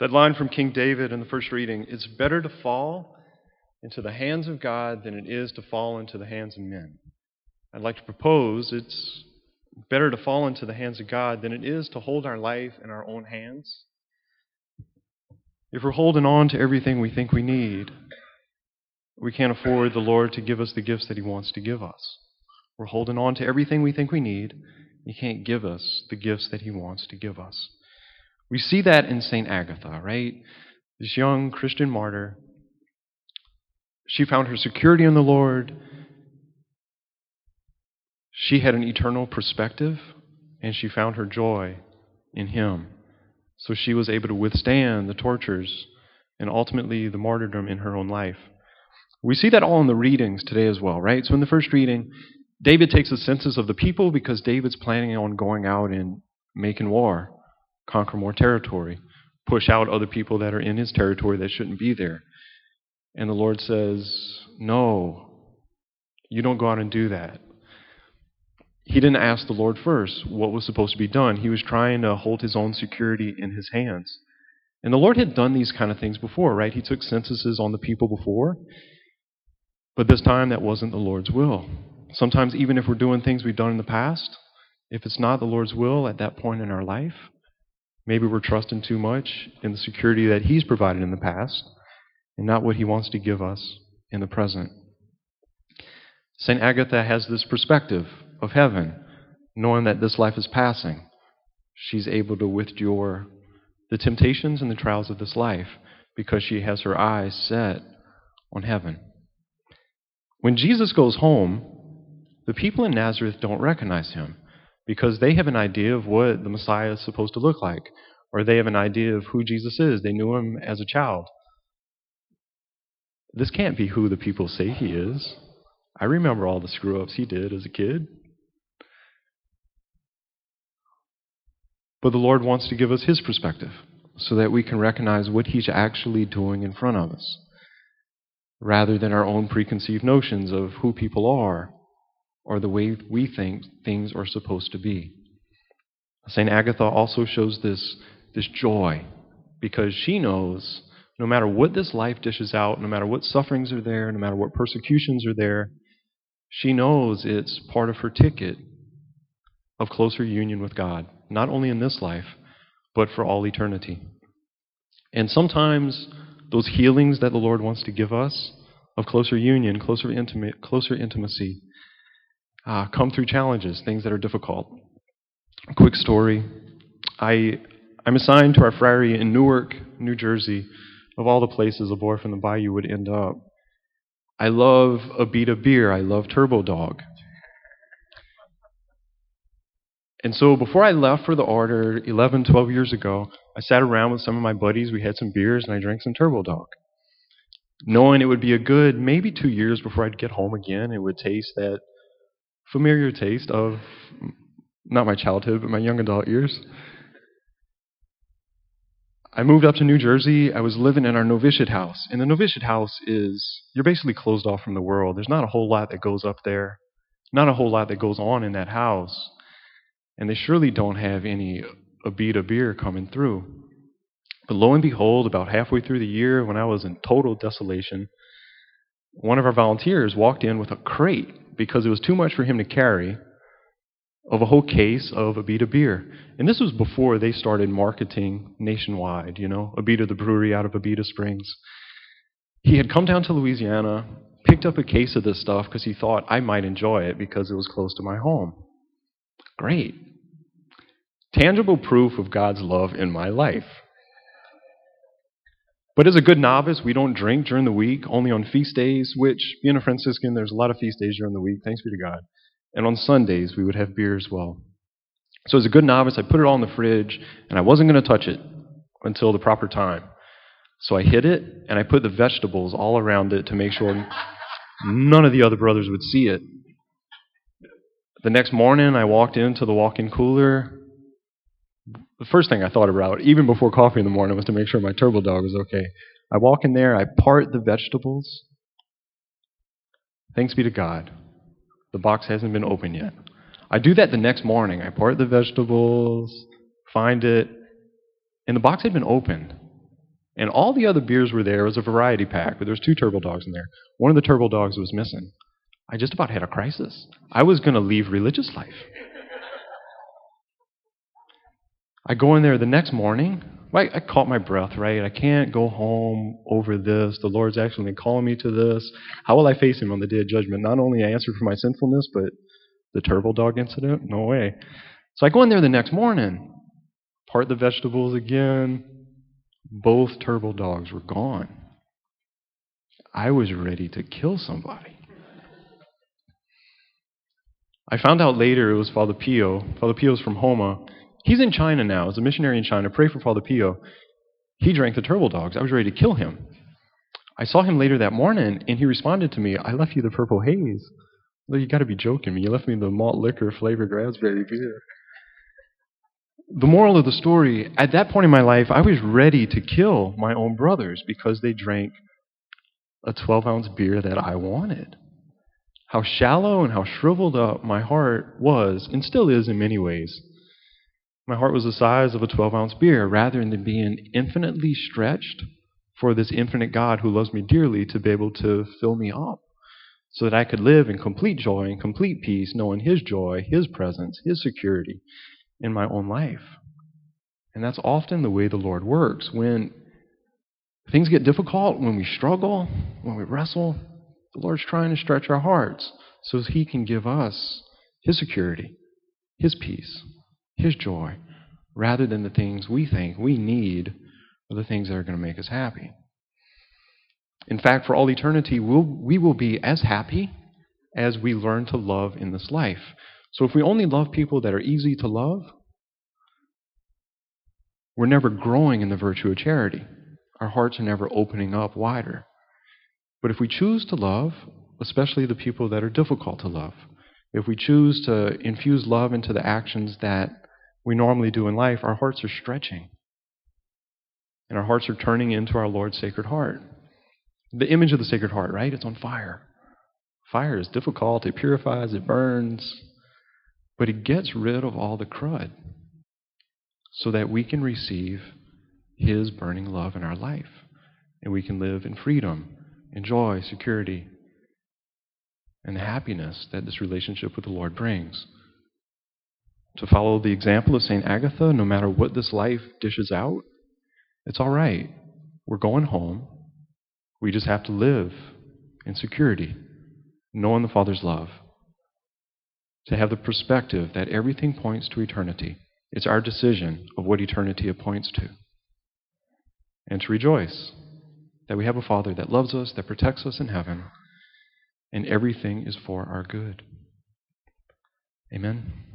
That line from King David in the first reading it's better to fall into the hands of God than it is to fall into the hands of men. I'd like to propose it's better to fall into the hands of God than it is to hold our life in our own hands. If we're holding on to everything we think we need, we can't afford the Lord to give us the gifts that He wants to give us. We're holding on to everything we think we need. He can't give us the gifts that He wants to give us. We see that in St. Agatha, right? This young Christian martyr. She found her security in the Lord. She had an eternal perspective, and she found her joy in Him. So she was able to withstand the tortures and ultimately the martyrdom in her own life. We see that all in the readings today as well, right? So in the first reading, David takes a census of the people because David's planning on going out and making war, conquer more territory, push out other people that are in his territory that shouldn't be there. And the Lord says, No, you don't go out and do that he didn't ask the Lord first what was supposed to be done. He was trying to hold his own security in his hands. And the Lord had done these kind of things before, right? He took censuses on the people before. But this time, that wasn't the Lord's will. Sometimes, even if we're doing things we've done in the past, if it's not the Lord's will at that point in our life, maybe we're trusting too much in the security that He's provided in the past and not what He wants to give us in the present. St. Agatha has this perspective of heaven, knowing that this life is passing. She's able to withdraw the temptations and the trials of this life because she has her eyes set on heaven. When Jesus goes home, the people in Nazareth don't recognize him because they have an idea of what the Messiah is supposed to look like, or they have an idea of who Jesus is. They knew him as a child. This can't be who the people say he is. I remember all the screw ups he did as a kid. But the Lord wants to give us His perspective so that we can recognize what He's actually doing in front of us, rather than our own preconceived notions of who people are or the way we think things are supposed to be. St. Agatha also shows this, this joy because she knows no matter what this life dishes out, no matter what sufferings are there, no matter what persecutions are there, she knows it's part of her ticket of closer union with God not only in this life, but for all eternity. And sometimes those healings that the Lord wants to give us of closer union, closer, intimate, closer intimacy, uh, come through challenges, things that are difficult. Quick story. I, I'm assigned to our friary in Newark, New Jersey. Of all the places a boy from the bayou would end up. I love Abita beer. I love Turbo Dog. And so before I left for the order 11, 12 years ago, I sat around with some of my buddies. We had some beers and I drank some Turbo Dog. Knowing it would be a good maybe two years before I'd get home again, it would taste that familiar taste of not my childhood, but my young adult years. I moved up to New Jersey. I was living in our novitiate house. And the novitiate house is, you're basically closed off from the world. There's not a whole lot that goes up there, not a whole lot that goes on in that house. And they surely don't have any Abita beer coming through. But lo and behold, about halfway through the year, when I was in total desolation, one of our volunteers walked in with a crate because it was too much for him to carry of a whole case of Abita beer. And this was before they started marketing nationwide, you know, Abita the brewery out of Abita Springs. He had come down to Louisiana, picked up a case of this stuff because he thought I might enjoy it because it was close to my home. Great tangible proof of God's love in my life. But as a good novice, we don't drink during the week, only on feast days, which, being a Franciscan, there's a lot of feast days during the week, thanks be to God. And on Sundays, we would have beer as well. So as a good novice, I put it all in the fridge, and I wasn't going to touch it until the proper time. So I hid it, and I put the vegetables all around it to make sure none of the other brothers would see it. The next morning, I walked into the walk in cooler, the first thing I thought about, even before coffee in the morning, was to make sure my turbo dog was okay. I walk in there, I part the vegetables. Thanks be to God. The box hasn't been opened yet. I do that the next morning. I part the vegetables, find it, and the box had been opened. And all the other beers were there. It was a variety pack, but there was two turbo dogs in there. One of the turbo dogs was missing. I just about had a crisis. I was going to leave religious life. I go in there the next morning. I, I caught my breath, right? I can't go home over this. The Lord's actually calling me to this. How will I face Him on the day of judgment? Not only I for my sinfulness, but the turbo dog incident? No way. So I go in there the next morning, part the vegetables again. Both turbo dogs were gone. I was ready to kill somebody. I found out later it was Father Pio. Father Pio's from Houma. He's in China now. as a missionary in China. Pray for Father Pio. He drank the turbo dogs. I was ready to kill him. I saw him later that morning, and he responded to me, I left you the purple haze. Well, you got to be joking me. You left me the malt liquor flavored raspberry beer. The moral of the story at that point in my life, I was ready to kill my own brothers because they drank a 12 ounce beer that I wanted. How shallow and how shriveled up my heart was, and still is in many ways. My heart was the size of a 12 ounce beer rather than being infinitely stretched for this infinite God who loves me dearly to be able to fill me up so that I could live in complete joy and complete peace, knowing His joy, His presence, His security in my own life. And that's often the way the Lord works. When things get difficult, when we struggle, when we wrestle, the Lord's trying to stretch our hearts so He can give us His security, His peace, His joy, rather than the things we think we need or the things that are going to make us happy. In fact, for all eternity, we'll, we will be as happy as we learn to love in this life. So if we only love people that are easy to love, we're never growing in the virtue of charity. Our hearts are never opening up wider. But if we choose to love, especially the people that are difficult to love, if we choose to infuse love into the actions that we normally do in life, our hearts are stretching. And our hearts are turning into our Lord's sacred heart. The image of the Sacred Heart, right? It's on fire. Fire is difficult, it purifies, it burns, but it gets rid of all the crud so that we can receive His burning love in our life and we can live in freedom, in joy, security, and the happiness that this relationship with the Lord brings. To follow the example of St. Agatha, no matter what this life dishes out, it's all right. We're going home. We just have to live in security, knowing the Father's love. To have the perspective that everything points to eternity. It's our decision of what eternity points to. And to rejoice that we have a Father that loves us, that protects us in heaven, and everything is for our good. Amen.